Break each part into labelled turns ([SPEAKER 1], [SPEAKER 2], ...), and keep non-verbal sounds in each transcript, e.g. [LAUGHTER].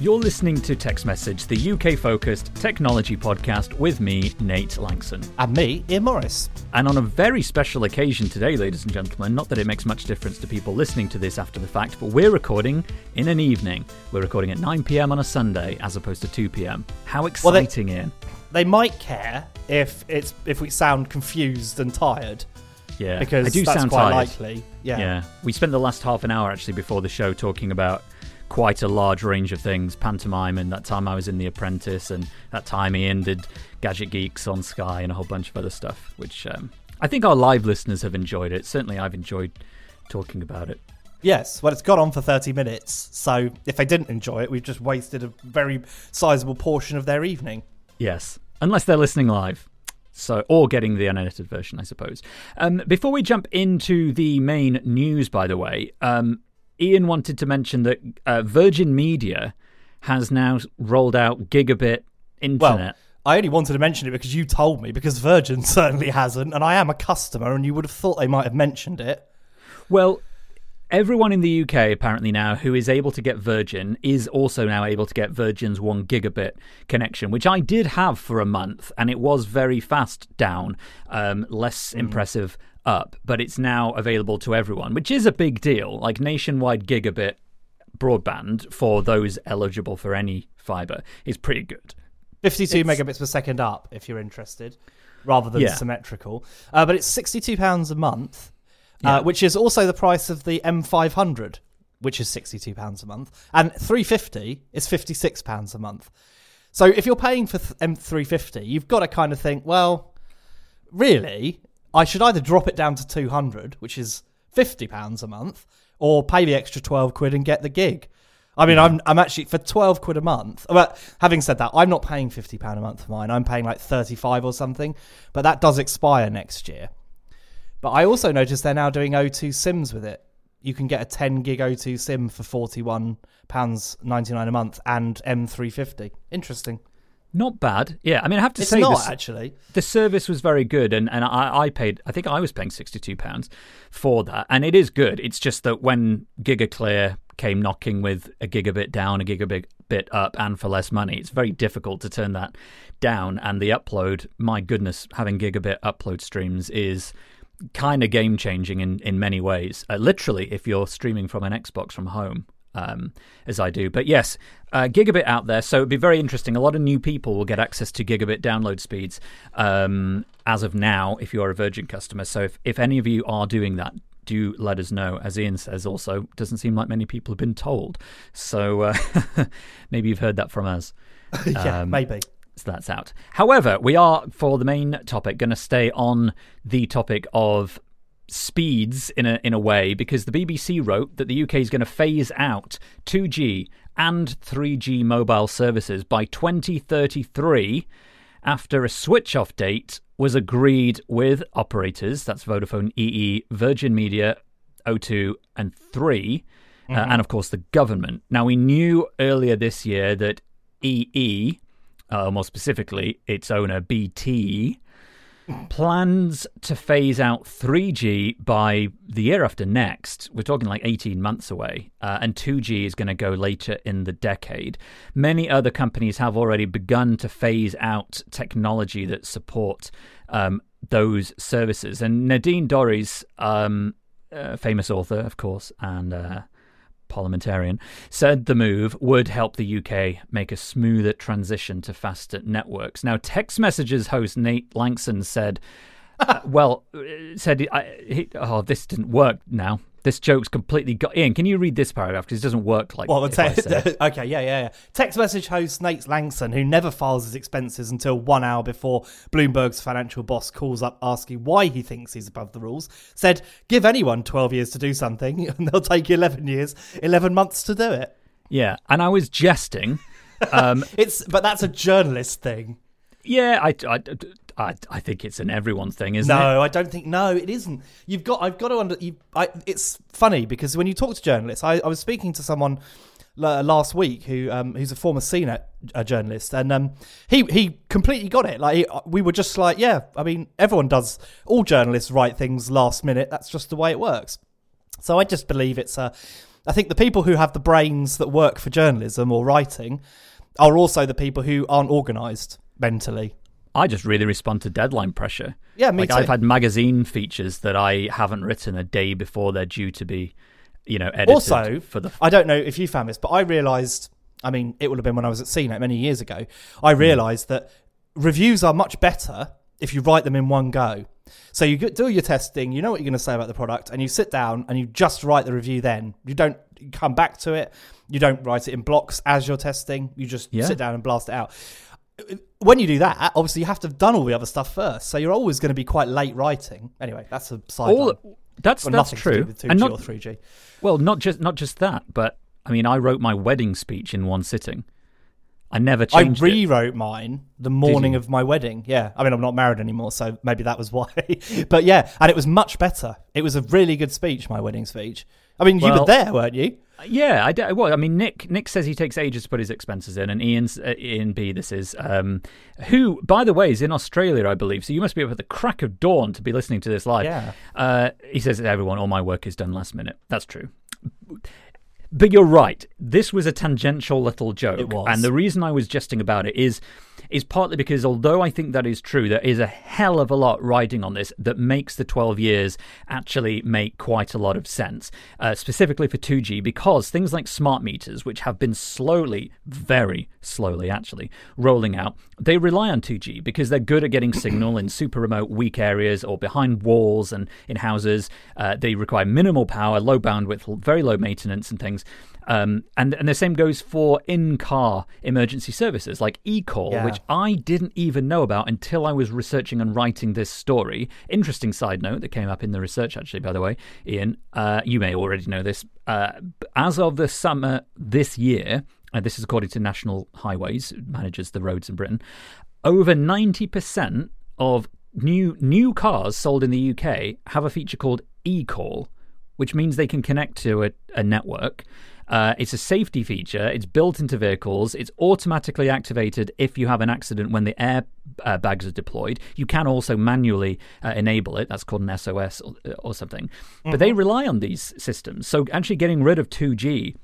[SPEAKER 1] You're listening to Tech's Message, the UK focused technology podcast with me, Nate Lanxon.
[SPEAKER 2] And me, Ian Morris.
[SPEAKER 1] And on a very special occasion today, ladies and gentlemen, not that it makes much difference to people listening to this after the fact, but we're recording in an evening. We're recording at 9 pm on a Sunday as opposed to 2 pm. How
[SPEAKER 2] Well, they-
[SPEAKER 1] exciting, Ian.
[SPEAKER 2] They might care if it's if we sound confused and tired.
[SPEAKER 1] Yeah,
[SPEAKER 2] Because
[SPEAKER 1] I do
[SPEAKER 2] that's
[SPEAKER 1] sound
[SPEAKER 2] quite
[SPEAKER 1] tired.
[SPEAKER 2] likely. Yeah.
[SPEAKER 1] Yeah, we spent the last half an hour actually before the show talking about quite a large range of things pantomime and that time I was in The Apprentice and that time Ian did Gadget Geeks on Sky and a whole bunch of other stuff, which um, I think our live listeners have enjoyed it. Certainly, I've enjoyed talking about it.
[SPEAKER 2] Yes. Well, it's gone on for 30 minutes. So if they didn't enjoy it, we've just wasted a very sizable portion of their evening.
[SPEAKER 1] Yes, unless they're listening live. So, or getting the unedited version, I suppose. Um, before we jump into the main news, by the way, um, Ian wanted to mention that uh, Virgin Media has now rolled out gigabit internet. Well.
[SPEAKER 2] I only wanted to mention it because you told me, because Virgin [LAUGHS] certainly hasn't, and I am a customer, and you would have thought they might have mentioned it.
[SPEAKER 1] Well, everyone in the UK apparently now who is able to get Virgin is also now able to get Virgin's one gigabit connection, which I did have for a month, and it was very fast down, um, less impressive up, but it's now available to everyone, which is a big deal. Like nationwide gigabit broadband for those eligible for any fiber is pretty good.
[SPEAKER 2] 52
[SPEAKER 1] It's-
[SPEAKER 2] megabits per second up, if you're interested, rather than
[SPEAKER 1] Yeah.
[SPEAKER 2] symmetrical. Uh, but it's £62 a month,
[SPEAKER 1] Yeah.
[SPEAKER 2] uh, which is also the price of the M500, which is £62 a month. And 350 is £56 a month. So if you're paying for th- M350, you've got to kind of think, well, really, I should either drop it down to 200, which is £50 a month, or pay the extra 12 quid and get the gig. I mean, I'm I'm actually for 12 quid a month. But having said that, I'm not paying 50 pound a month for mine. I'm paying like 35 or something, but that does expire next year. But I also noticed they're now doing O2 Sims with it. You can get a 10 gig O2 Sim for 41 pounds 99 a month and M350. Interesting.
[SPEAKER 1] Not bad. Yeah, I mean, I have to
[SPEAKER 2] It's
[SPEAKER 1] say
[SPEAKER 2] not
[SPEAKER 1] this,
[SPEAKER 2] actually.
[SPEAKER 1] the service was very good and, and I, I paid i think i was paying 62 pounds for that and it is good it's just that when gigaclear came knocking with a gigabit down a gigabit bit up and for less money it's very difficult to turn that down and the upload my goodness having gigabit upload streams is kind of game changing in, in many ways. Uh, literally, if you're streaming from an Xbox from home, um, as I do. But yes, uh, gigabit out there. So it'd be very interesting. A lot of new people will get access to gigabit download speeds um, as of now if you are a Virgin customer. So if, if any of you are doing that, do let us know. As Ian says, also, doesn't seem like many people have been told. So uh, [LAUGHS] maybe you've heard that from us. [LAUGHS]
[SPEAKER 2] yeah,
[SPEAKER 1] Um,
[SPEAKER 2] maybe.
[SPEAKER 1] So that's out. However, we are, for the main topic, going to stay on the topic of speeds in a in a way because the BBC wrote that the UK is going to phase out 2G and 3G mobile services by 2033 after a switch off date was agreed with operators that's Vodafone EE, Virgin Media, O2 and 3 uh, and of course the government. Now we knew earlier this year that EE uh, more specifically, its owner BT, plans to phase out 3G by the year after next. We're talking like 18 months away, uh, and 2G is going to go later in the decade. Many other companies have already begun to phase out technology that support um, those services. And Nadine Dorries, um, uh, famous author, of course, and uh, parliamentarian, said the move would help the UK make a smoother transition to faster networks. Now, Tech's Message's host Nate Lanxon said, well, uh, said I, he, oh this didn't work now. This joke's completely got. Ian, can you read this paragraph because it doesn't work like.
[SPEAKER 2] Well, [LAUGHS] te- [LAUGHS] okay, yeah, yeah, yeah. Tech's Message host Nate Lanxon, who never files his expenses until one hour before Bloomberg's financial boss calls up asking why he thinks he's above the rules, said, "Give anyone 12 years to do something, [LAUGHS] and they'll take 11 years, 11 months to do it."
[SPEAKER 1] yeah, and I was jesting. Um,
[SPEAKER 2] It's, but that's a journalist thing.
[SPEAKER 1] yeah, I, I, I, I think it's an everyone thing, isn't it?
[SPEAKER 2] No, I don't think. No, it isn't. You've got. I've got to under. You, I, it's funny because when you talk to journalists, I, I was speaking to someone last week who um, who's a former CNET uh, journalist, and um, he he completely got it. Like he, we were just like, yeah. I mean, everyone does. All journalists write things last minute. That's just the way it works. So I just believe it's a. I think the people who have the brains that work for journalism or writing are also the people who aren't organised mentally.
[SPEAKER 1] I just really respond to deadline pressure.
[SPEAKER 2] Yeah, me
[SPEAKER 1] like
[SPEAKER 2] too.
[SPEAKER 1] I've had magazine features that I haven't written a day before they're due to be, you know, edited
[SPEAKER 2] also
[SPEAKER 1] for the.
[SPEAKER 2] I don't know if you found this, but I realised. I mean, it would have been when I was at CNET many years ago. I hmm. realised that reviews are much better if you write them in one go. So you do your testing, you know what you're going to say about the product, and you sit down and you just write the review. Then you don't come back to it. You don't write it in blocks as you're testing. You just
[SPEAKER 1] Yeah.
[SPEAKER 2] sit down and blast it out. When you do that, obviously you have to have done all the other stuff first. So you're always going to be quite late writing. Anyway, that's a side.
[SPEAKER 1] All that's
[SPEAKER 2] Got
[SPEAKER 1] that's true,
[SPEAKER 2] do with 2G
[SPEAKER 1] and not
[SPEAKER 2] or 3G.
[SPEAKER 1] well, not just not just that, but I mean, I wrote my wedding speech in one sitting. I never changed it.
[SPEAKER 2] I rewrote mine the morning of my wedding. Yeah. I mean, I'm not married anymore, so maybe that was why. [LAUGHS] but yeah, and it was much better. It was a really good speech, my wedding speech. I mean, you were there, weren't you?
[SPEAKER 1] Yeah, I, d- well, I mean, Nick Nick says he takes ages to put his expenses in, and Ian's uh, Ian B. This is um, who, by the way, is in Australia, I believe. So you must be up at the crack of dawn to be listening to this live.
[SPEAKER 2] Yeah.
[SPEAKER 1] Uh, he says, "Everyone, all my work is done last minute." That's true. But you're right. This was a tangential little joke,
[SPEAKER 2] It was.
[SPEAKER 1] and the reason I was jesting about it is is partly because although I think that is true, there is a hell of a lot riding on this that makes the 12 years actually make quite a lot of sense, uh, specifically for 2G, because things like smart meters, which have been slowly, very slowly actually, rolling out, they rely on 2G because they're good at getting signal in super remote, weak areas or behind walls and in houses. Uh, they require minimal power, low bandwidth, very low maintenance and things. Um, and and the same goes for in-car emergency services like eCall,
[SPEAKER 2] Yeah.
[SPEAKER 1] which I didn't even know about until I was researching and writing this story. Interesting side note that came up in the research, actually, by the way, Ian. Uh, you may already know this. Uh, as of the summer this year, and this is according to National Highways, manages the roads in Britain, over ninety percent of new new cars sold in the UK have a feature called eCall, which means they can connect to a, a network. Uh, it's a safety feature. It's built into vehicles. It's automatically activated if you have an accident when the air uh, bags are deployed. You can also manually uh, enable it. That's called an SOS or, or something. But they rely on these systems. So actually getting rid of 2G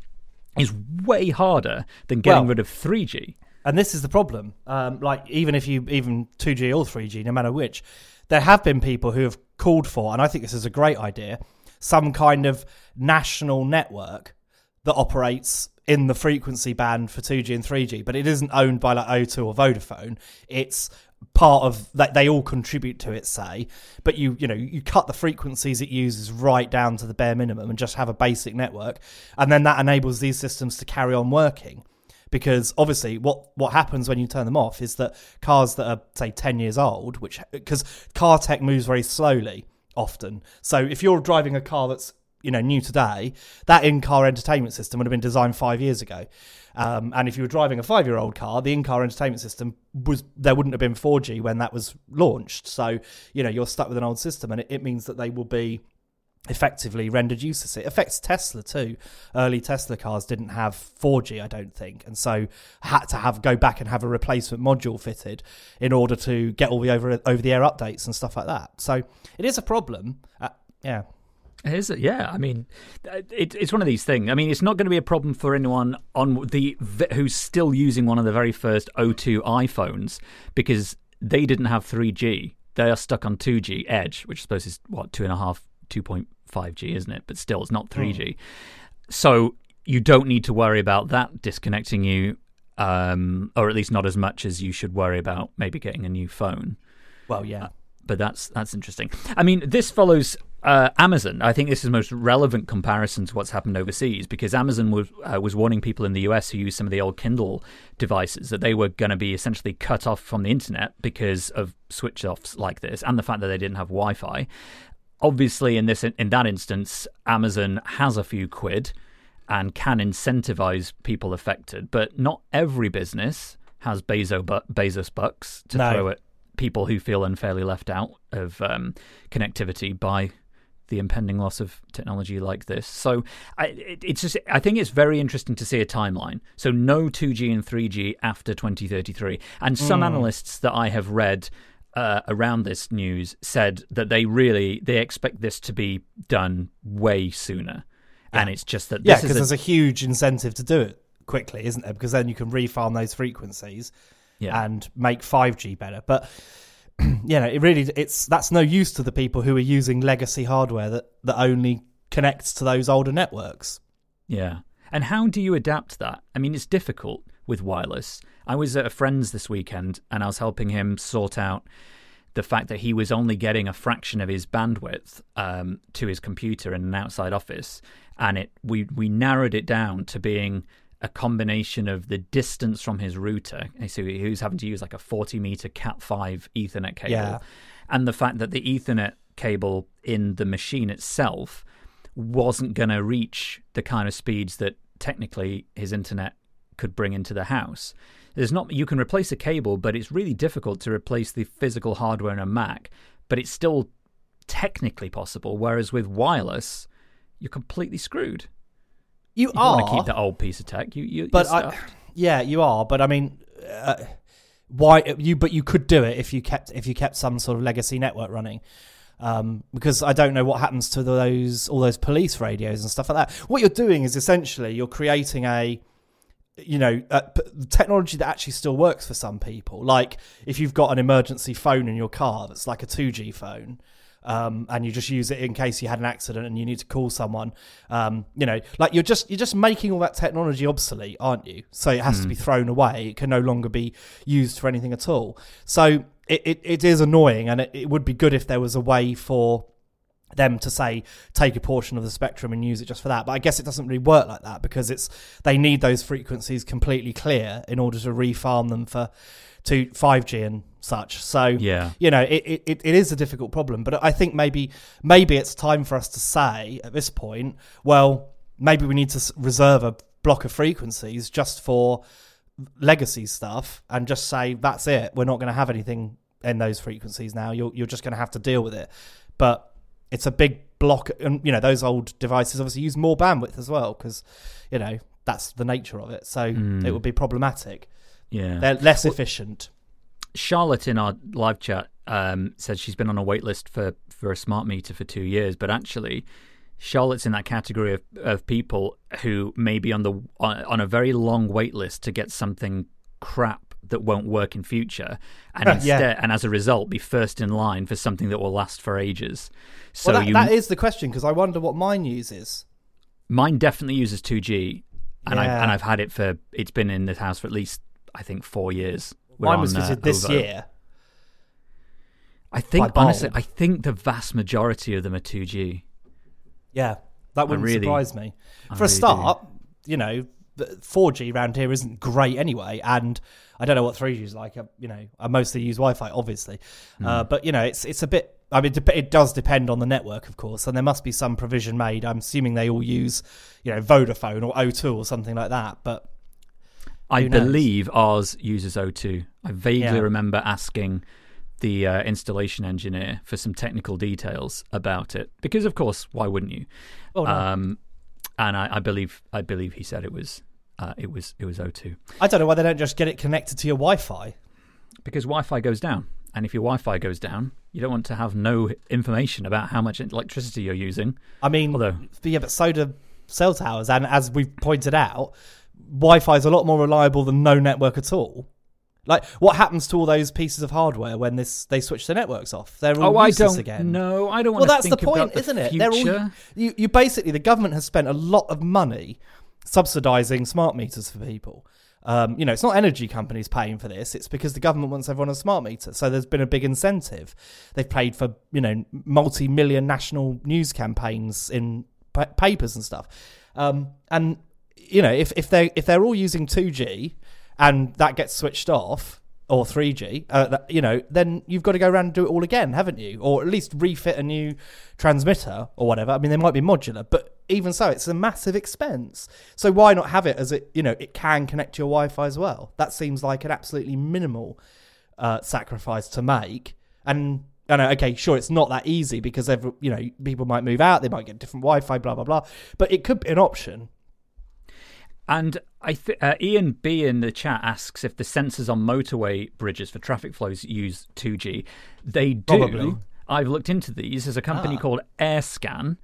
[SPEAKER 1] is way harder than getting
[SPEAKER 2] Well-
[SPEAKER 1] rid of 3G.
[SPEAKER 2] And this is the problem. Um, like, even if you, even 2G or 3G, no matter which, there have been people who have called for, and I think this is a great idea, some kind of national network that operates in the frequency band for 2G and 3G, but it isn't owned by like O2 or Vodafone. It's part of that they all contribute to it say but you you know you cut the frequencies it uses right down to the bare minimum and just have a basic network and then that enables these systems to carry on working because obviously what what happens when you turn them off is that cars that are say 10 years old which because car tech moves very slowly often so if you're driving a car that's you know new today that in-car entertainment system would have been designed five years ago um, and if you were driving a five-year-old car the in-car entertainment system was there wouldn't have been 4g when that was launched so you know you're stuck with an old system and it, it means that they will be effectively rendered useless. It affects Tesla too. Early Tesla cars didn't have 4G, I don't think, and so had to have go back and have a replacement module fitted in order to get all the over over the air updates and stuff like that. So it is a problem. Uh, yeah.
[SPEAKER 1] Is it? Yeah. I mean, uh, it, it's one of these things. I mean, it's not going to be a problem for anyone on the who's still using one of the very first O2 iPhones because they didn't have 3G. They are stuck on 2G Edge, which I suppose is what two and a half, 2.5G, isn't it? But still, it's not 3G. So you don't need to worry about that disconnecting you, um, or at least not as much as you should worry about maybe getting a new phone.
[SPEAKER 2] Well, yeah.
[SPEAKER 1] but that's that's interesting. I mean, this follows uh, Amazon. I think this is the most relevant comparison to what's happened overseas because Amazon was uh, was warning people in the US who use some of the old Kindle devices that they were going to be essentially cut off from the internet because of switch offs like this and the fact that they didn't have Wi-Fi. Obviously, in this in that instance, Amazon has a few quid and can incentivize people affected, but not every business has Bezo bu- Bezos bucks to
[SPEAKER 2] No.
[SPEAKER 1] throw at people who feel unfairly left out of um, connectivity by the impending loss of technology like this. So I, it, it's just I think it's very interesting to see a timeline. So no 2G and 3G after 2033, and some analysts that I have read. Uh, around this news said that they really they expect this to be done way sooner and it's just that
[SPEAKER 2] Yeah,
[SPEAKER 1] this
[SPEAKER 2] because
[SPEAKER 1] is
[SPEAKER 2] there's a huge incentive to do it quickly, isn't there? Because then you can refarm those frequencies
[SPEAKER 1] Yeah.
[SPEAKER 2] and make 5G better. But [CLEARS THROAT] you know, it really it's that's no use to the people who are using legacy hardware that that only connects to those older networks.
[SPEAKER 1] Yeah. And how do you adapt that? I mean, it's difficult with wireless. I was at a friend's this weekend and I was helping him sort out the fact that he was only getting a fraction of his bandwidth um, to his computer in an outside office. And it we, we narrowed it down to being a combination of the distance from his router. Eh, so he was having to use like a 40 meter Cat5 Ethernet cable.
[SPEAKER 2] Yeah.
[SPEAKER 1] And the fact that the Ethernet cable in the machine itself wasn't going to reach the kind of speeds that technically his internet could bring into the house. There's not you can replace a cable, but it's really difficult to replace the physical hardware in a Mac. But it's still technically possible. Whereas with wireless, you're completely screwed.
[SPEAKER 2] You
[SPEAKER 1] you
[SPEAKER 2] are,
[SPEAKER 1] want to keep that old piece of tech, you you.
[SPEAKER 2] but I, yeah, you are. But I mean, uh, why you? But you could do it if you kept if you kept some sort of legacy network running. Um, because I don't know what happens to those all those police radios and stuff like that. What you're doing is essentially you're creating a you know, uh, technology that actually still works for some people. Like if you've got an emergency phone in your car that's like a 2G phone, um, and you just use it in case you had an accident and you need to call someone. Um, you know, like you're just you're just making all that technology obsolete, aren't you? So it has to be thrown away. It can no longer be used for anything at all. So it, it, it is annoying, and it, it would be good if there was a way for them to say take a portion of the spectrum and use it just for that. But I guess it doesn't really work like that because it's they need those frequencies completely clear in order to refarm them for to 5G and such. So
[SPEAKER 1] Yeah.
[SPEAKER 2] you know, it, it, it is a difficult problem. But I think maybe maybe it's time for us to say at this point, well, maybe we need to reserve a block of frequencies just for legacy stuff and just say that's it. We're not going to have anything in those frequencies now. You're you're just going to have to deal with it. But it's a big block, and you know those old devices obviously use more bandwidth as well because you know that's the nature of it. So it would be problematic.
[SPEAKER 1] yeah.
[SPEAKER 2] They're less efficient.
[SPEAKER 1] Charlotte in our live chat um, said she's been on a wait list for, for a smart meter for two years, but actually, Charlotte's in that category of, of people who may be on the on, on a very long wait list to get something crap that won't work in future, and [LAUGHS]
[SPEAKER 2] Yeah.
[SPEAKER 1] instead, and as a result, be first in line for something that will last for ages. So
[SPEAKER 2] well, that,
[SPEAKER 1] you,
[SPEAKER 2] that is the question because I wonder what mine uses.
[SPEAKER 1] mine definitely uses two G, and I and I've had it for it's been in this house for at least I think four years. We're
[SPEAKER 2] Mine was
[SPEAKER 1] on, uh,
[SPEAKER 2] this
[SPEAKER 1] OVO.
[SPEAKER 2] year.
[SPEAKER 1] I think honestly. I think the vast majority of them are two G.
[SPEAKER 2] Yeah, that wouldn't
[SPEAKER 1] really-
[SPEAKER 2] surprise me.
[SPEAKER 1] I
[SPEAKER 2] For a
[SPEAKER 1] really do.
[SPEAKER 2] start, you know, four G around here isn't great anyway, and I don't know what three G is like. uh, You know, I mostly use Wi-Fi, obviously, uh,
[SPEAKER 1] Hmm.
[SPEAKER 2] but you know, it's it's a bit. I mean, it does depend on the network, of course, and there must be some provision made. I'm assuming they all use, you know, Vodafone or O2 or something like that. But
[SPEAKER 1] I believe ours uses O2. I vaguely
[SPEAKER 2] Yeah.
[SPEAKER 1] remember asking the uh, installation engineer for some technical details about it because, of course, why wouldn't you?
[SPEAKER 2] Oh, no.
[SPEAKER 1] Um, and I, I believe I believe he said it was uh, it was it was O2
[SPEAKER 2] I don't know why they don't just get it connected to your Wi-Fi.
[SPEAKER 1] because Wi-Fi goes down, and if your Wi-Fi goes down, you don't want to have no information about how much electricity you're using.
[SPEAKER 2] I mean,
[SPEAKER 1] Although-
[SPEAKER 2] yeah, but so do cell towers, and as we've pointed out, Wi-Fi is a lot more reliable than no network at all. Like, what happens to all those pieces of hardware when this they switch the networks off? They're all
[SPEAKER 1] oh, I
[SPEAKER 2] useless
[SPEAKER 1] don't
[SPEAKER 2] again.
[SPEAKER 1] know. I don't want
[SPEAKER 2] Well, that's the point,
[SPEAKER 1] the
[SPEAKER 2] isn't it?
[SPEAKER 1] Future.
[SPEAKER 2] They're all you. You basically the government has spent a lot of money subsidising smart meters for people. Um, you know, it's not energy companies paying for this. It's because the government wants everyone a smart meter. So there's been a big incentive. They've paid for you know multi-million national news campaigns in pa- papers and stuff. Um, and you know, if if they if they're all using 2G and that gets switched off or 3G, uh, that, you know, then you've got to go around and do it all again, haven't you? Or at least refit a new transmitter or whatever. I mean, they might be modular, but even so, it's a massive expense. So why not have it as it, you know, it can connect to your Wi-Fi as well? That seems like an absolutely minimal uh, sacrifice to make. And I know, okay, sure, it's not that easy because every, you know people might move out, they might get different Wi-Fi, blah blah blah. But it could be an option.
[SPEAKER 1] And I th- uh, Ian B in the chat asks if the sensors on motorway bridges for traffic flows use 2G. They do.
[SPEAKER 2] Probably.
[SPEAKER 1] I've looked into these. There's a company
[SPEAKER 2] Ah.
[SPEAKER 1] called AirScan,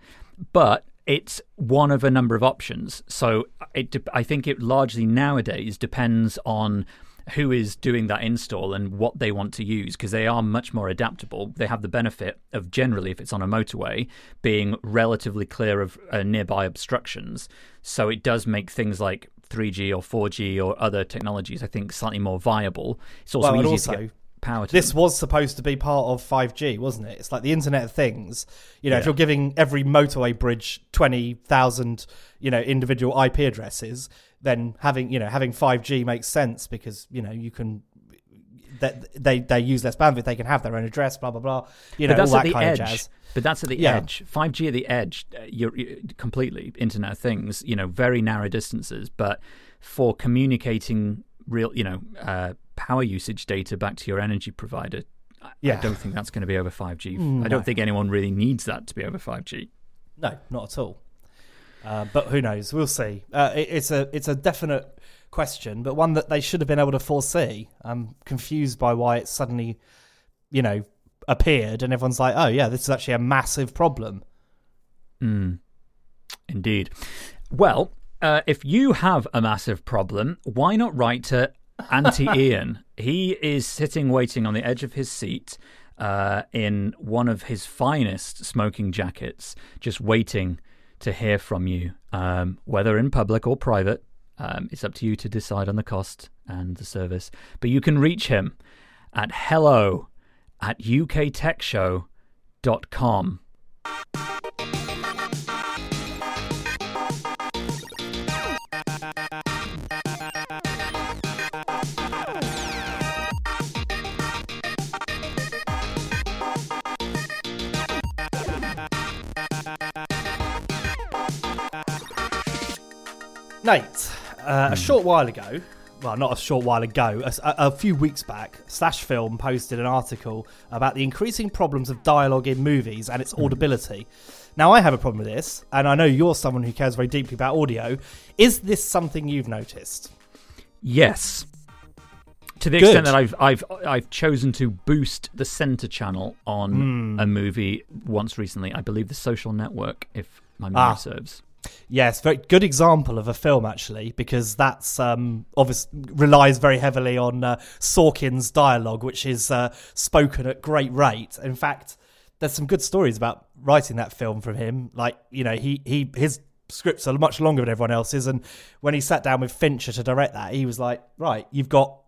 [SPEAKER 1] but it's one of a number of options. So it, de- I think it largely nowadays depends on who is doing that install and what they want to use because they are much more adaptable. They have the benefit of generally, if it's on a motorway, being relatively clear of uh, nearby obstructions. So it does make things like 3G or 4G or other technologies, I think, slightly more viable. It's also
[SPEAKER 2] Well,
[SPEAKER 1] easier
[SPEAKER 2] also,
[SPEAKER 1] to get power to
[SPEAKER 2] This
[SPEAKER 1] them.
[SPEAKER 2] was supposed to be part of 5G, wasn't it? It's like the Internet of Things. You know, if you're giving every motorway bridge 20,000, you know, individual IP addresses, then having, you know, having 5G makes sense because, you know, you can that they they use less bandwidth, they can have their own address, blah blah blah. You know,
[SPEAKER 1] but that's
[SPEAKER 2] all
[SPEAKER 1] at
[SPEAKER 2] that
[SPEAKER 1] the
[SPEAKER 2] kind
[SPEAKER 1] edge.
[SPEAKER 2] of jazz.
[SPEAKER 1] But that's at the
[SPEAKER 2] Yeah.
[SPEAKER 1] edge. 5G at the edge, uh, you're, you're completely Internet of Things. You know, very narrow distances, but for communicating real, you know, uh, power usage data back to your energy provider. I- I don't think that's going to be over 5G. I
[SPEAKER 2] No.
[SPEAKER 1] don't think anyone really needs that to be over 5G.
[SPEAKER 2] No, not at all. Uh, but who knows? We'll see. Uh, it, it's a it's a definite question, but one that they should have been able to foresee. I'm confused by why it suddenly, you know, appeared, and everyone's like, "Oh yeah, this is actually a massive problem."
[SPEAKER 1] Mm. Indeed. Well, uh, if you have a massive problem, why not write to Auntie Ian? He is sitting waiting on the edge of his seat uh, in one of his finest smoking jackets, just waiting to hear from you, um, whether in public or private. Um, it's up to you to decide on the cost and the service. But you can reach him at hello at uktechshow.com.
[SPEAKER 2] Nate, uh, a short while ago, well, not a short while ago, a, a few weeks back, Slash Film posted an article about the increasing problems of dialogue in movies and its audibility. Now, I have a problem with this, and I know you're someone who cares very deeply about audio. Is this something you've noticed?
[SPEAKER 1] Yes. To the
[SPEAKER 2] Good.
[SPEAKER 1] extent that I've I've I've chosen to boost the center channel on a movie once recently. I believe the Social Network, if my memory
[SPEAKER 2] Ah.
[SPEAKER 1] serves.
[SPEAKER 2] Yes, very good example of a film actually, because that's um, obviously relies very heavily on uh, Sorkin's dialogue, which is uh, spoken at great rate. In fact, there's some good stories about writing that film from him. Like you know, he he his scripts are much longer than everyone else's, and when he sat down with Fincher to direct that, he was like, "Right, you've got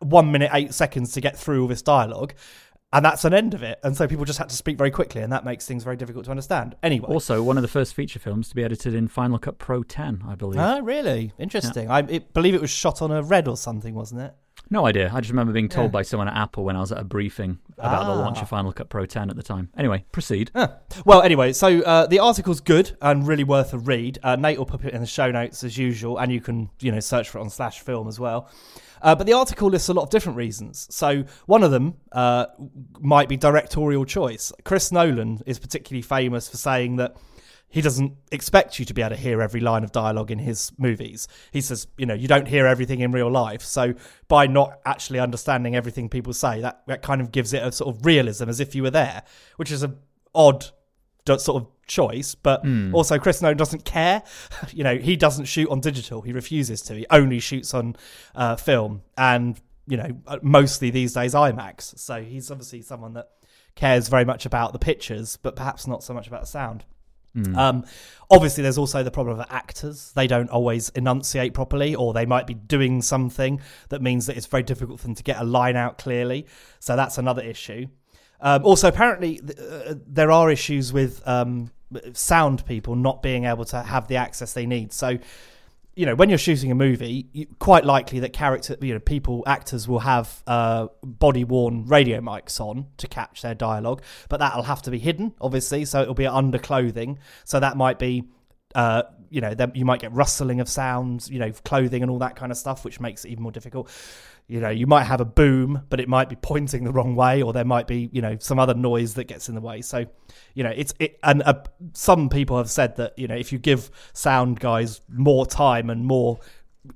[SPEAKER 2] one minute eight seconds to get through all this dialogue." And that's an end of it. And so people just had to speak very quickly, and that makes things very difficult to understand. Anyway,
[SPEAKER 1] Also, one of the first feature films to be edited in Final Cut Pro 10, I believe.
[SPEAKER 2] Oh, really? Interesting. I it, believe it was shot on a red or something, wasn't it?
[SPEAKER 1] No idea. I just remember being told
[SPEAKER 2] Yeah.
[SPEAKER 1] by someone at Apple when I was at a briefing about the launch
[SPEAKER 2] Ah.
[SPEAKER 1] of Final Cut Pro 10 at the time. Anyway, proceed.
[SPEAKER 2] Huh. Well, anyway, so uh, the article's good and really worth a read. Uh, Nate will put it in the show notes as usual, and you can you know search for it on Slash Film as well. Uh, but the article lists a lot of different reasons. So one of them uh, might be directorial choice. Chris Nolan is particularly famous for saying that he doesn't expect you to be able to hear every line of dialogue in his movies. He says, you know, you don't hear everything in real life. So by not actually understanding everything people say, that, that kind of gives it a sort of realism as if you were there, which is a odd sort of choice. But also, Chris Nolan doesn't care. [LAUGHS] you know, he doesn't shoot on digital. He refuses to. He only shoots on uh, film, and you know, uh, mostly these days IMAX. So he's obviously someone that cares very much about the pictures, but perhaps not so much about the sound. Um, obviously, there's also the problem of actors. They don't always enunciate properly, or they might be doing something that means that it's very difficult for them to get a line out clearly. So that's another issue. Um, also, apparently, th- uh, there are issues with um, sound people not being able to have the access they need. So, you know, when you're shooting a movie, you, quite likely that character, you know, people, actors will have uh, body worn radio mics on to catch their dialogue, but that'll have to be hidden, obviously. So it'll be under clothing. So that might be, uh, you know, you might get rustling of sounds, you know, clothing and all that kind of stuff, which makes it even more difficult. You know, you might have a boom, but it might be [LAUGHS] pointing the wrong way, or there might be, you know, some other noise that gets in the way. So, you know, it's it. And uh, some people have said that you know, if you give sound guys more time and more,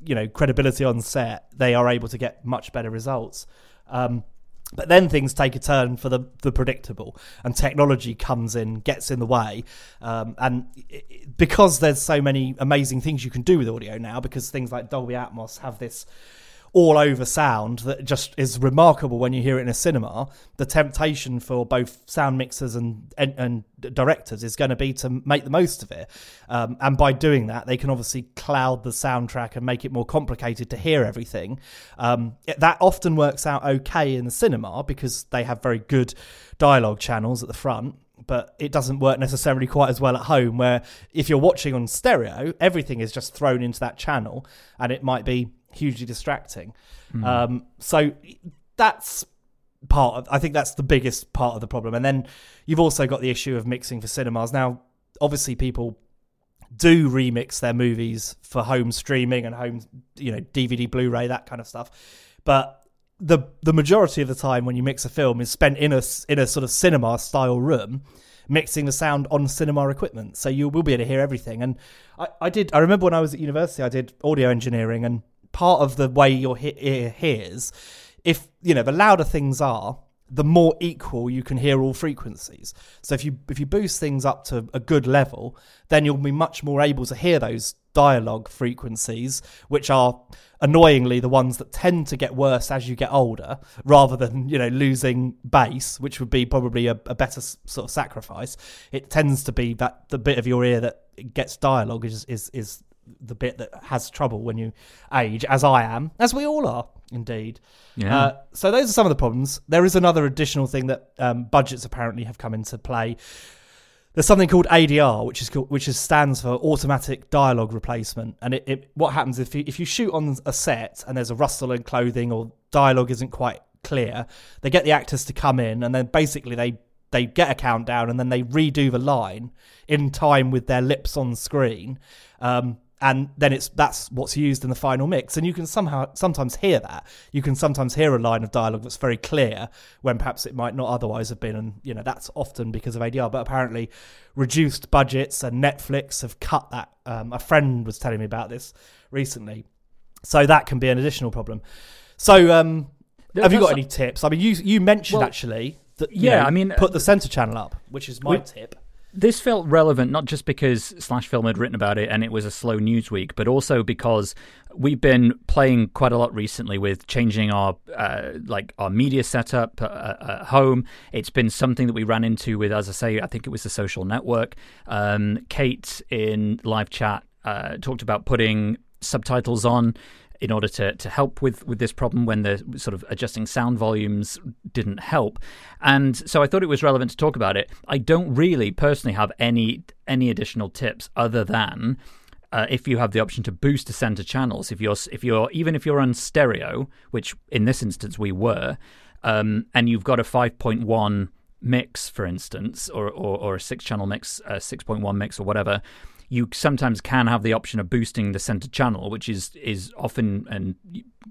[SPEAKER 2] you know, credibility on set, they are able to get much better results. Um, but then things take a turn for the, the predictable, and technology comes in, gets in the way. Um, and it, because there's so many amazing things you can do with audio now, because things like Dolby Atmos have this all over sound that just is remarkable when you hear it in a cinema. The temptation for both sound mixers and and, and directors is going to be to make the most of it, um, and by doing that, they can obviously cloud the soundtrack and make it more complicated to hear everything. Um, that often works out okay in the cinema because they have very good dialogue channels at the front but it doesn't work necessarily quite as well at home where if you're watching on stereo everything is just thrown into that channel and it might be hugely distracting. Um, so that's part of i think that's the biggest part of the problem. And then you've also got the issue of mixing for cinemas. Now obviously people do remix their movies for home streaming and home you know dvd blu-ray that kind of stuff. But the the majority of the time when you mix a film is spent in a in a sort of cinema style room mixing the sound on cinema equipment. So you will be able to hear everything. And I, I did i remember when i was at university i did audio engineering and part of the way your he- ear hears if you know the louder things are the more equal you can hear all frequencies. So if you if you boost things up to a good level then you'll be much more able to hear those dialogue frequencies which are annoyingly the ones that tend to get worse as you get older rather than you know losing bass which would be probably a, a better sort of sacrifice. It tends to be that the bit of your ear that gets dialogue is is is the bit that has trouble when you age as i am as we all are indeed
[SPEAKER 1] Yeah.
[SPEAKER 2] uh, so those are some of the problems. There is another additional thing that um, budgets apparently have come into play. There's something called ADR, which is called, which is stands for automatic dialogue replacement. And it, it what happens if you if you shoot on a set and there's a rustle in clothing or dialogue isn't quite clear, they get the actors to come in and then basically they they get a countdown and then they redo the line in time with their lips on screen. Um, and then it's that's what's used in the final mix. And you can somehow sometimes hear that. You can sometimes hear a line of dialogue that's very clear when perhaps it might not otherwise have been and you know that's often because of ADR but apparently reduced budgets and Netflix have cut that. Um, a friend was telling me about this recently. So that can be an additional problem. So um, have you got any tips? I mean you you mentioned
[SPEAKER 1] Well,
[SPEAKER 2] actually that you
[SPEAKER 1] yeah,
[SPEAKER 2] know,
[SPEAKER 1] I mean,
[SPEAKER 2] put the center channel up which is my
[SPEAKER 1] we-
[SPEAKER 2] tip
[SPEAKER 1] This felt relevant not just because Slash Film had written about it and it was a slow news week, but also because we've been playing quite a lot recently with changing our uh, like our media setup uh, at home. It's been something that we ran into with, as I say, I think it was the social network. Um, Kate in live chat uh, talked about putting subtitles on in order to, to help with, with this problem when the sort of adjusting sound volumes didn't help. And so I thought it was relevant to talk about it. I don't really personally have any any additional tips other than uh, if you have the option to boost to center channels, if you're if you're even if you're on stereo, which in this instance we were, um, and you've got a 5.1 mix, for instance, or or, or a six channel mix, a 6.1 mix, or whatever, you sometimes can have the option of boosting the center channel, which is is often and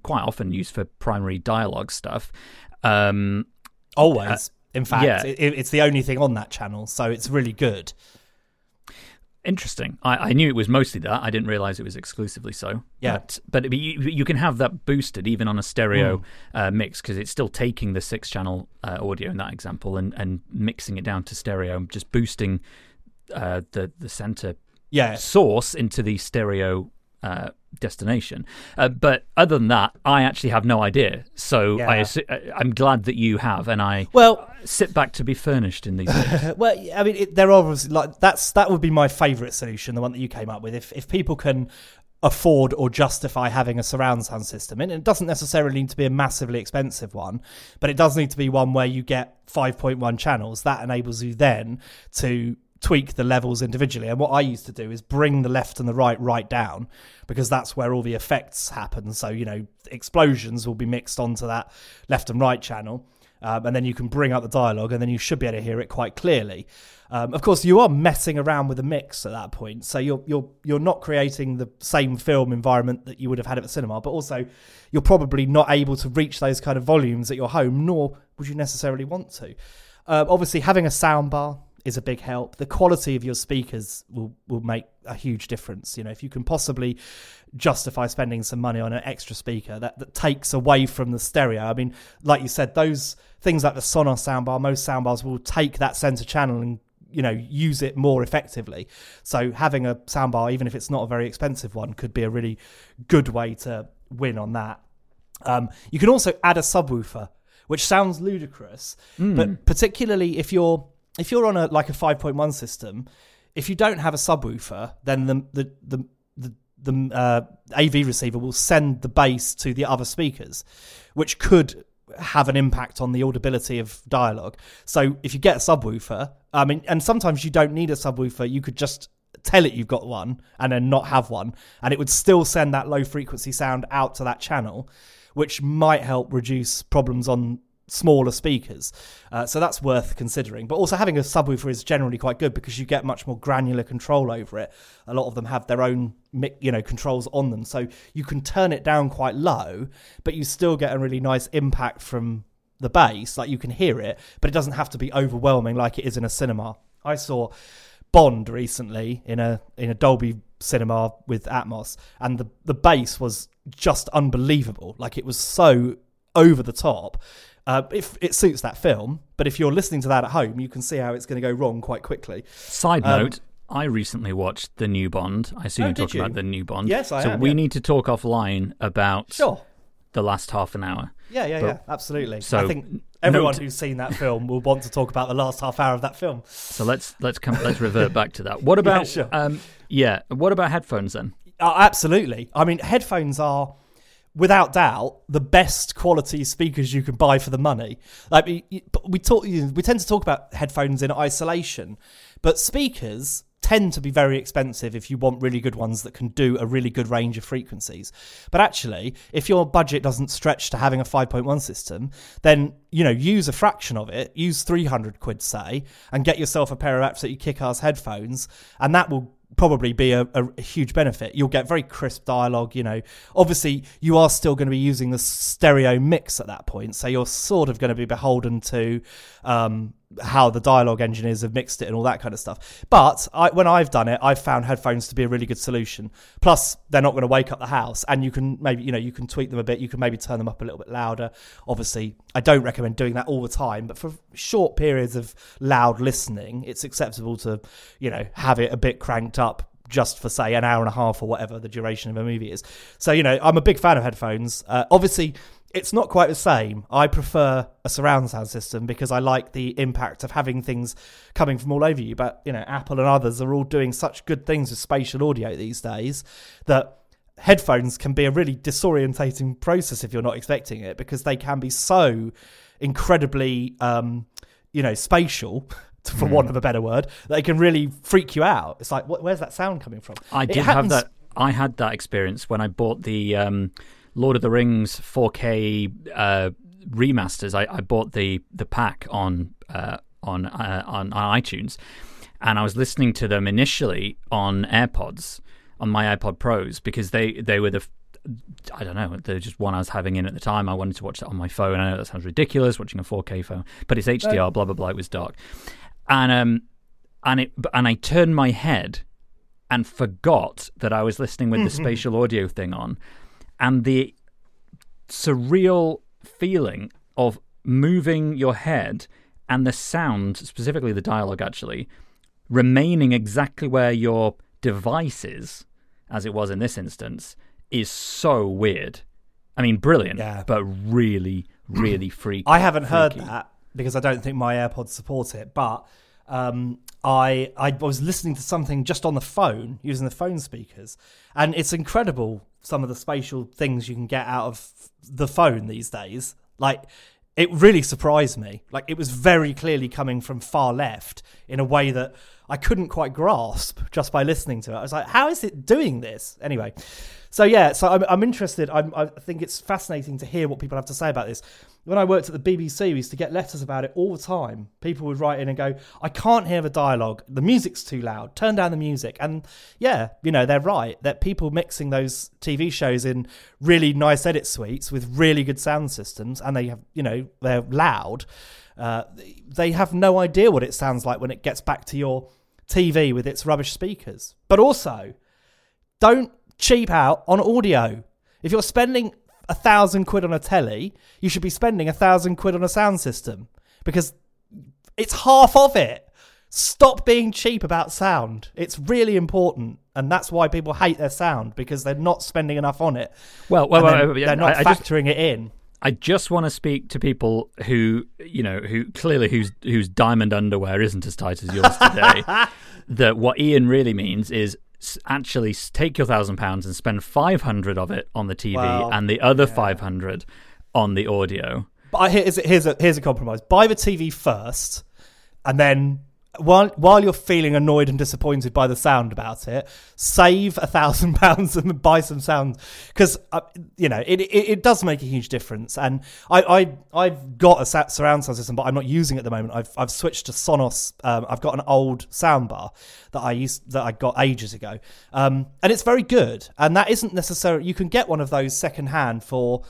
[SPEAKER 1] quite often used for primary dialogue stuff. Um,
[SPEAKER 2] always in fact
[SPEAKER 1] yeah.
[SPEAKER 2] it, it's the only thing on that channel so it's really good
[SPEAKER 1] Interesting. I, I knew it was mostly that. I didn't realize it was exclusively so.
[SPEAKER 2] Yeah.
[SPEAKER 1] But, but you, you can have that boosted even on a stereo
[SPEAKER 2] Mm.
[SPEAKER 1] uh, mix because it's still taking the six channel uh, audio in that example and, and mixing it down to stereo, just boosting uh, the, the center
[SPEAKER 2] yeah
[SPEAKER 1] source into the stereo uh, destination. Uh, but other than that, I actually have no idea. So I
[SPEAKER 2] Yeah.
[SPEAKER 1] assu- I- I'm glad that you have, and I
[SPEAKER 2] Well,
[SPEAKER 1] sit back to be furnished in these. [LAUGHS]
[SPEAKER 2] well, I mean, it, there are obviously like that's that would be my favourite solution, the one that you came up with. If if people can afford or justify having a surround sound system, and it doesn't necessarily need to be a massively expensive one, but it does need to be one where you get 5.1 channels. That enables you then to tweak the levels individually. And what I used to do is bring the left and the right right down because that's where all the effects happen. So, you know, explosions will be mixed onto that left and right channel. Um, and then you can bring up the dialogue, and then you should be able to hear it quite clearly. Um, of course, you are messing around with the mix at that point, so you're you're you're not creating the same film environment that you would have had at the cinema, but also you're probably not able to reach those kind of volumes at your home, nor would you necessarily want to. Um, obviously, having a soundbar is a big help. The quality of your speakers will will make a huge difference. You know, if you can possibly justify spending some money on an extra speaker that, that takes away from the stereo. I mean, like you said, those things like the Sonos soundbar, most soundbars will take that center channel and you know use it more effectively. So having a soundbar, even if it's not a very expensive one, could be a really good way to win on that. Um, you can also add a subwoofer, which sounds ludicrous, but particularly if you're if you're on a like a 5.1 system, if you don't have a subwoofer, then the the the the, uh, AV receiver will send the bass to the other speakers, which could have an impact on the audibility of dialogue. So if you get a subwoofer, I mean, and sometimes you don't need a subwoofer, you could just tell it you've got one and then not have one, and it would still send that low frequency sound out to that channel, which might help reduce problems on smaller speakers. Uh, so that's worth considering. But also having a subwoofer is generally quite good because you get much more granular control over it. A lot of them have their own you know controls on them, so you can turn it down quite low, but you still get a really nice impact from the bass. Like you can hear it, but it doesn't have to be overwhelming like it is in a cinema. I saw Bond recently in a in a Dolby cinema with Atmos, and the the bass was just unbelievable. Like it was so over the top. Uh, if it suits that film, but if you're listening to that at home, you can see how it's going to go wrong quite quickly.
[SPEAKER 1] Side
[SPEAKER 2] Um,
[SPEAKER 1] note. I recently watched the new Bond. I assume
[SPEAKER 2] Oh,
[SPEAKER 1] you're talking
[SPEAKER 2] you?
[SPEAKER 1] about the new Bond.
[SPEAKER 2] Yes, I
[SPEAKER 1] so
[SPEAKER 2] am,
[SPEAKER 1] we
[SPEAKER 2] yeah.
[SPEAKER 1] need to talk offline about
[SPEAKER 2] Sure.
[SPEAKER 1] the last half an hour.
[SPEAKER 2] Yeah, yeah,
[SPEAKER 1] But-
[SPEAKER 2] yeah, absolutely.
[SPEAKER 1] so,
[SPEAKER 2] I think everyone
[SPEAKER 1] note-
[SPEAKER 2] who's seen that film will want to talk about the last half hour of that film.
[SPEAKER 1] So let's let's come let's revert back to that. What [LAUGHS] about
[SPEAKER 2] sure.
[SPEAKER 1] um yeah, what about headphones then?
[SPEAKER 2] Uh, absolutely. I mean, headphones are, without doubt, the best quality speakers you can buy for the money. Like we, we talk, we tend to talk about headphones in isolation, but speakers tend to be very expensive if you want really good ones that can do a really good range of frequencies. But actually, if your budget doesn't stretch to having a 5.1 system, then you know use a fraction of it, use 300 quid say, and get yourself a pair of absolutely kick-ass headphones, and that will probably be a, a, huge benefit. You'll get very crisp dialogue. You know, obviously you are still going to be using the stereo mix at that point, so you're sort of going to be beholden to um, how the dialogue engineers have mixed it and all that kind of stuff. But I, when I've done it, I've found headphones to be a really good solution. Plus, they're not going to wake up the house, and you can maybe you know you can tweak them a bit. You can maybe turn them up a little bit louder. Obviously, I don't recommend doing that all the time, but for short periods of loud listening, it's acceptable to you know have it a bit cranked up just for say an hour and a half or whatever the duration of a movie is. So you know, I'm a big fan of headphones. Uh, obviously, it's not quite the same. I prefer a surround sound system because I like the impact of having things coming from all over you. But you know, Apple and others are all doing such good things with spatial audio these days that headphones can be a really disorientating process if you're not expecting it because they can be so incredibly um, you know spatial [LAUGHS] for want of a better word they can really freak you out it's like wh- where's that sound coming from
[SPEAKER 1] I did have that I had that experience when I bought the um Lord of the Rings 4K uh remasters. I, I bought the the pack on uh on uh, on, iTunes and I was listening to them initially on AirPods on my iPod Pros because they they were the I don't know. They're just one I was having in at the time. I wanted to watch that on my phone. I know that sounds ridiculous, watching a 4K phone, but it's HDR. Blah blah blah. It was dark, and um, and it and I turned my head and forgot that I was listening with the [LAUGHS] spatial audio thing on, and the surreal feeling of moving your head and the sound, specifically the dialogue, actually remaining exactly where your device is, as it was in this instance, is so weird. I mean, brilliant,
[SPEAKER 2] Yeah.
[SPEAKER 1] but really, really [CLEARS THROAT] freaky.
[SPEAKER 2] I haven't heard that because I don't think my AirPods support it. But um, I I was listening to something just on the phone using the phone speakers, and it's incredible some of the spatial things you can get out of the phone these days. Like it really surprised me. Like it was very clearly coming from far left in a way that I couldn't quite grasp just by listening to it. I was like, how is it doing this? Anyway, so yeah, so I'm, I'm interested. I'm, I think it's fascinating to hear what people have to say about this. When I worked at the BBC, we used to get letters about it all the time. People would write in and go, I can't hear the dialogue. The music's too loud. Turn down the music. And yeah, you know, they're right. That people mixing those TV shows in really nice edit suites with really good sound systems and they have, you know, they're loud. Uh, they have no idea what it sounds like when it gets back to your TV with its rubbish speakers. But also, don't cheap out on audio. If you're spending a thousand quid on a telly, you should be spending a thousand quid on a sound system because it's half of it. Stop being cheap about sound. It's really important, and that's why people hate their sound because they're not spending enough on it.
[SPEAKER 1] Well, well,
[SPEAKER 2] then
[SPEAKER 1] well,
[SPEAKER 2] they're not
[SPEAKER 1] I, I just,
[SPEAKER 2] factoring it in.
[SPEAKER 1] I just want to speak to people who, you know, who clearly whose whose diamond underwear isn't as tight as yours today. [LAUGHS] that what Ian really means is actually take your thousand pounds and spend five hundred of it on the TV and the other five hundred on the audio.
[SPEAKER 2] But I, here's, here's a here's a compromise: buy the TV first, and then while while you're feeling annoyed and disappointed by the sound about it, save a thousand [LAUGHS] pounds and buy some sound because uh, you know it, it it does make a huge difference. And I I I've got a surround sound system, but I'm not using it at the moment. I've I've switched to Sonos. Um, I've got an old soundbar that I used that I got ages ago, um, and it's very good. And that isn't necessarily you can get one of those second hand for.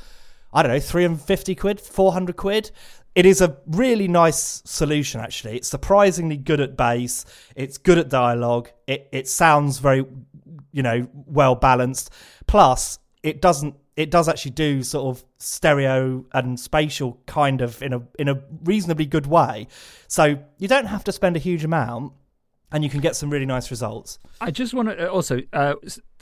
[SPEAKER 2] I don't know, 350 quid, 400 quid. It is a really nice solution, actually. It's surprisingly good at bass. It's good at dialogue. It, it sounds very, you know, well balanced. Plus, it doesn't, it does actually do sort of stereo and spatial kind of in a, in a reasonably good way. So you don't have to spend a huge amount and you can get some really nice results.
[SPEAKER 1] I just want to also, uh,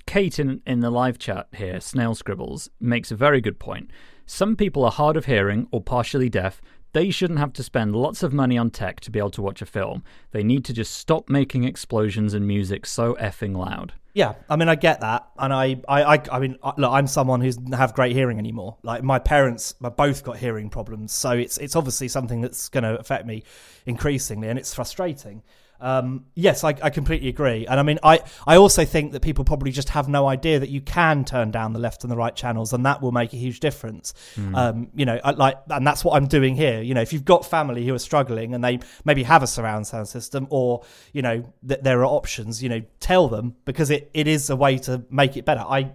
[SPEAKER 1] Kate in, in the live chat here, Snail Scribbles, makes a very good point. Some people are hard of hearing or partially deaf. They shouldn't have to spend lots of money on tech to be able to watch a film. They need to just stop making explosions and music so effing loud.
[SPEAKER 2] Yeah, I mean, I get that, and I, I, I, I mean, look, I'm someone who's have great hearing anymore. Like my parents, both got hearing problems, so it's it's obviously something that's going to affect me increasingly, and it's frustrating. Um, yes, I, I completely agree, and I mean, I, I also think that people probably just have no idea that you can turn down the left and the right channels, and that will make a huge difference. Um, you know, I, like, and that's what I'm doing here. You know, if you've got family who are struggling and they maybe have a surround sound system, or you know, that there are options, you know, tell them because it, it is a way to make it better. I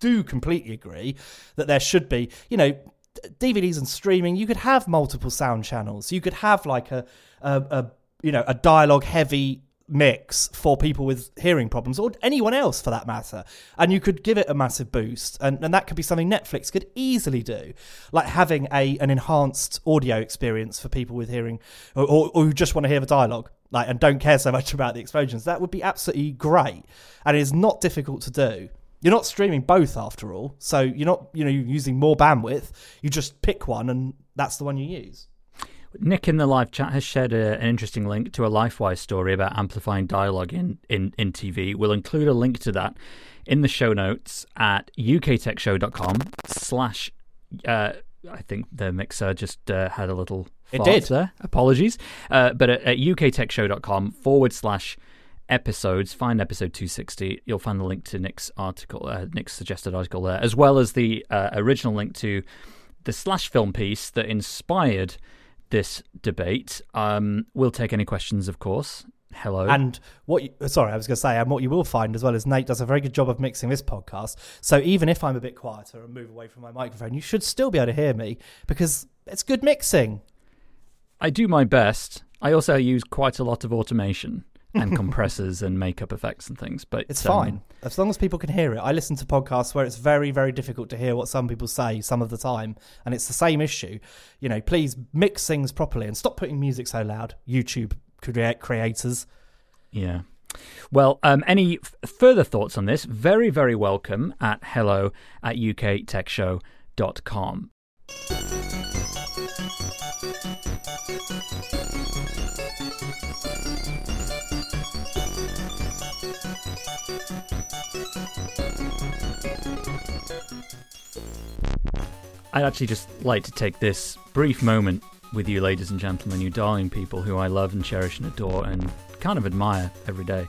[SPEAKER 2] do completely agree that there should be, you know, DVDs and streaming. You could have multiple sound channels. You could have like a, a, a you know, a dialogue heavy mix for people with hearing problems or anyone else for that matter. And you could give it a massive boost and, and that could be something netflix could easily do like having a an enhanced audio experience for people with hearing or, or, or who just want to hear the dialogue like and don't care so much [LAUGHS] about the explosions. That would be absolutely great. And it is not difficult to do. You're not streaming both after all. So you're not you know using more bandwidth. You just pick one and that's the one you use
[SPEAKER 1] Nick in the live chat has shared a, an interesting link to a Lifewire story about amplifying dialogue in, in, in TV. We'll include a link to that in the show notes at uktechshow.com slash, uh, I think the mixer just uh, had a little
[SPEAKER 2] It did.
[SPEAKER 1] there. Apologies. Uh, but at, at uktechshow.com forward slash episodes, find episode 260. You'll find the link to Nick's article, uh, Nick's suggested article there, as well as the uh, original link to the slash film piece that inspired this debate. Um, we'll take any questions, of course. Hello.
[SPEAKER 2] And what you, sorry, I was going to say, and what you will find as well is Nate does a very good job of mixing this podcast. So even if I'm a bit quieter and move away from my microphone, you should still be able to hear me because it's good mixing.
[SPEAKER 1] I do my best. I also use quite a lot of automation and [LAUGHS] compressors and makeup effects and things, but
[SPEAKER 2] It's
[SPEAKER 1] um,
[SPEAKER 2] fine as long as people can hear it. I listen to podcasts where it's very, very difficult to hear what some people say some of the time, and it's the same issue. You know, please mix things properly and stop putting music so loud. YouTube create creators.
[SPEAKER 1] Yeah. Well, um, any f- further thoughts on this? Very, very welcome at hello at uktechshow.com. I'd actually just like to take this brief moment with you, ladies and gentlemen, you darling people who I love and cherish and adore and kind of admire every day,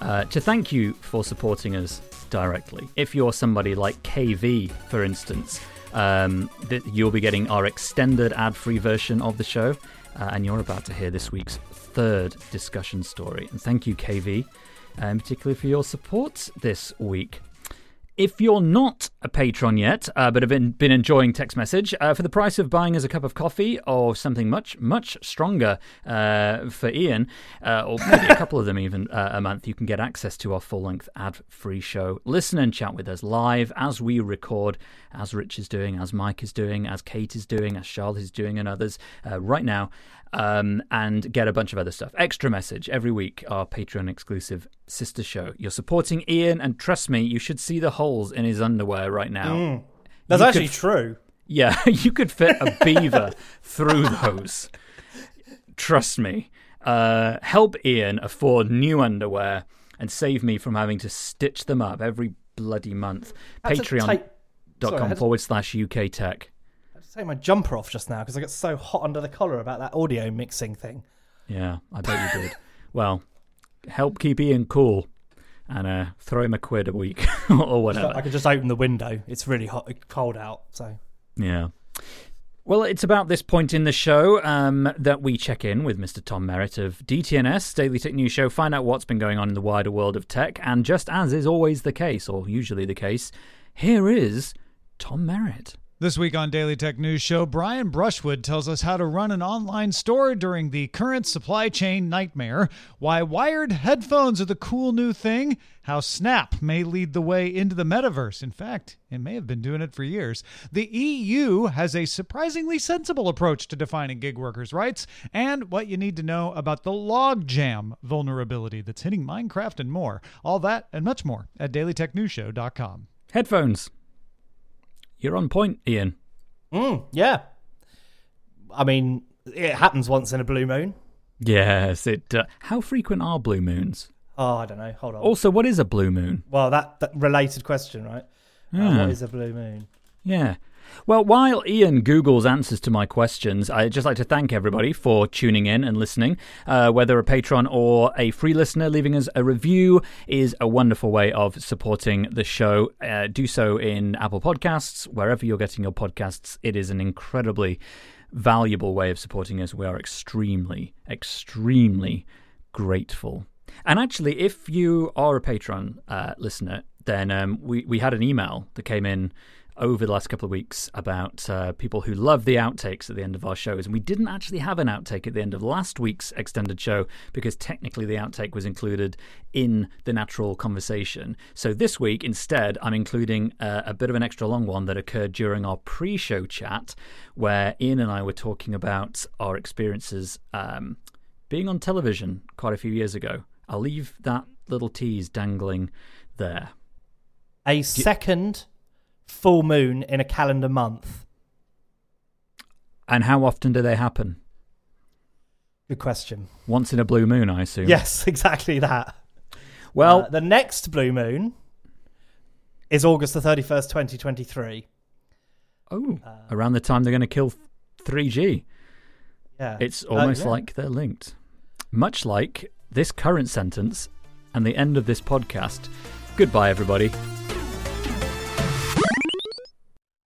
[SPEAKER 1] uh, to thank you for supporting us directly. If you're somebody like KV, for instance, um, that you'll be getting our extended ad free version of the show, uh, and you're about to hear this week's third discussion story. And thank you, KV, and particularly for your support this week. If you're not a patron yet, uh, but have been, been enjoying Tech's Message, uh, for the price of buying us a cup of coffee or something much, much stronger uh, for Ian, uh, or maybe a couple of them even uh, a month, you can get access to our full length ad free show. Listen and chat with us live as we record, as Rich is doing, as Mike is doing, as Kate is doing, as Charlotte is doing, and others uh, right now um, and get a bunch of other stuff. Extra message every week, our Patreon exclusive sister show. You're supporting Ian, and trust me, you should see the holes in his underwear right now.
[SPEAKER 2] Mm. That's
[SPEAKER 1] You
[SPEAKER 2] actually
[SPEAKER 1] could-
[SPEAKER 2] true.
[SPEAKER 1] Yeah, [LAUGHS] you could fit a beaver through those. Trust me. Uh, help Ian afford new underwear and save me from having to stitch them up every bloody month.
[SPEAKER 2] I had to take-
[SPEAKER 1] Patreon.com forward slash UK Tech.
[SPEAKER 2] I had to take my jumper off just now because I got so hot under the collar about that audio mixing thing.
[SPEAKER 1] Yeah, I bet you did. well, help keep Ian cool and uh, throw him a quid a week [LAUGHS] or whatever.
[SPEAKER 2] I could just open the window. It's really hot, cold out. So
[SPEAKER 1] Yeah. Well, it's about this point in the show um, that we check in with Mr. Tom Merritt of DTNS, Daily Tech News Show, find out what's been going on in the wider world of tech. And just as is always the case, or usually the case, here is Tom Merritt.
[SPEAKER 3] This week on Daily Tech News Show, Brian Brushwood tells us how to run an online store during the current supply chain nightmare, why wired headphones are the cool new thing, how Snap may lead the way into the metaverse. In fact, it may have been doing it for years. The EU has a surprisingly sensible approach to defining gig workers' rights, and what you need to know about the logjam vulnerability that's hitting Minecraft and more. All that and much more at dailytechnewsshow.com.
[SPEAKER 1] Headphones. You're on point, Ian.
[SPEAKER 2] mm, yeah. I mean, it happens once in a blue moon.
[SPEAKER 1] Yes, it. Uh, how frequent are blue moons?
[SPEAKER 2] Oh, I don't know. Hold on.
[SPEAKER 1] Also, what is a blue moon?
[SPEAKER 2] well, that, that related question, right? Uh,
[SPEAKER 1] Yeah.
[SPEAKER 2] what is a blue moon?
[SPEAKER 1] Yeah. Well, while Ian Googles answers to my questions, I'd just like to thank everybody for tuning in and listening. Uh, whether a patron or a free listener, leaving us a review is a wonderful way of supporting the show. Uh, do so in Apple Podcasts, wherever you're getting your podcasts. It is an incredibly valuable way of supporting us. We are extremely, extremely grateful. And actually, if you are a patron uh, listener, then um, we, we had an email that came in over the last couple of weeks about uh, people who love the outtakes at the end of our shows. And we didn't actually have an outtake at the end of last week's extended show because technically the outtake was included in the natural conversation. So this week, instead, I'm including uh, a bit of an extra long one that occurred during our pre show chat where Ian and I were talking about our experiences um, being on television quite a few years ago. I'll leave that little tease dangling there.
[SPEAKER 2] A second full moon in a calendar month.
[SPEAKER 1] And how often do they happen?
[SPEAKER 2] Good question.
[SPEAKER 1] Once in a blue moon, I assume.
[SPEAKER 2] Yes, [LAUGHS] exactly that.
[SPEAKER 1] Well,
[SPEAKER 2] Uh, the next blue moon is August the 31st, 2023.
[SPEAKER 1] oh, around the time they're going to kill 3G.
[SPEAKER 2] Yeah.
[SPEAKER 1] It's
[SPEAKER 2] Uh,
[SPEAKER 1] almost
[SPEAKER 2] yeah.
[SPEAKER 1] like they're linked. Much like this current sentence and the end of this podcast. Goodbye, everybody.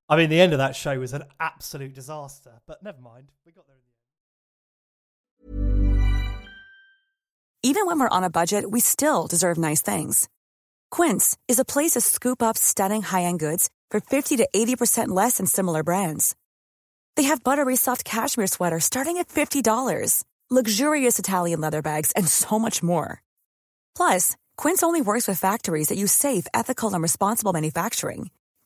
[SPEAKER 2] I mean, the end of that show was an absolute disaster, but never mind. We got there in the end.
[SPEAKER 4] Even when we're on a budget, we still deserve nice things. Quince is a place to scoop up stunning high-end goods for 50 to 80% less than similar brands. They have buttery soft cashmere sweaters starting at $50, luxurious Italian leather bags, and so much more. Plus, Quince only works with factories that use safe, ethical, and responsible manufacturing.